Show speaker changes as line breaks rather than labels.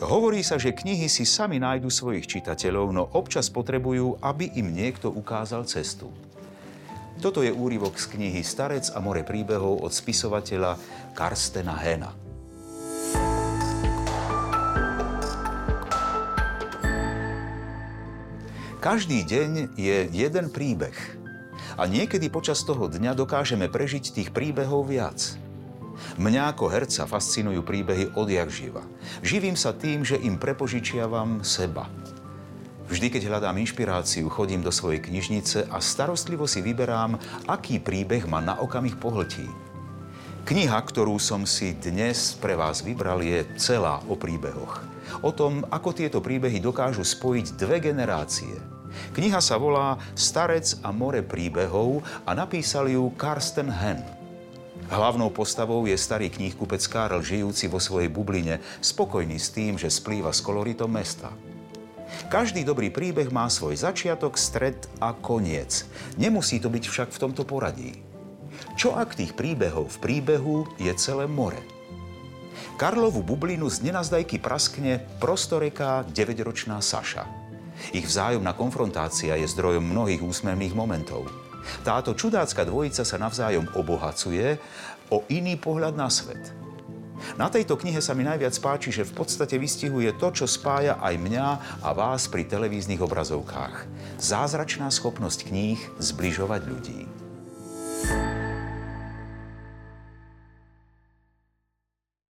Hovorí sa, že knihy si sami nájdu svojich čitateľov, no občas potrebujú, aby im niekto ukázal cestu. Toto je úryvok z knihy Starec a more príbehov od spisovateľa Karstena Hena. Každý deň je jeden príbeh. A niekedy počas toho dňa dokážeme prežiť tých príbehov viac. Mňa ako herca fascinujú príbehy odjak živa. Živím sa tým, že im prepožičiavam seba. Vždy, keď hľadám inšpiráciu, chodím do svojej knižnice a starostlivo si vyberám, aký príbeh ma na okamih pohltí. Kniha, ktorú som si dnes pre vás vybral, je celá o príbehoch. O tom, ako tieto príbehy dokážu spojiť dve generácie. Kniha sa volá Starec a more príbehov a napísal ju Karsten Hen. Hlavnou postavou je starý knihkupec Karl, žijúci vo svojej bubline, spokojný s tým, že splýva s koloritom mesta. Každý dobrý príbeh má svoj začiatok, stred a koniec. Nemusí to byť však v tomto poradí. Čo ak tých príbehov v príbehu je celé more? Karlovu bublinu z nenazdajky praskne prostoreká 9-ročná Saša. Ich vzájomná konfrontácia je zdrojom mnohých úsmevných momentov. Táto čudácka dvojica sa navzájom obohacuje o iný pohľad na svet. Na tejto knihe sa mi najviac páči, že v podstate vystihuje to, čo spája aj mňa a vás pri televíznych obrazovkách. Zázračná schopnosť kníh zbližovať ľudí.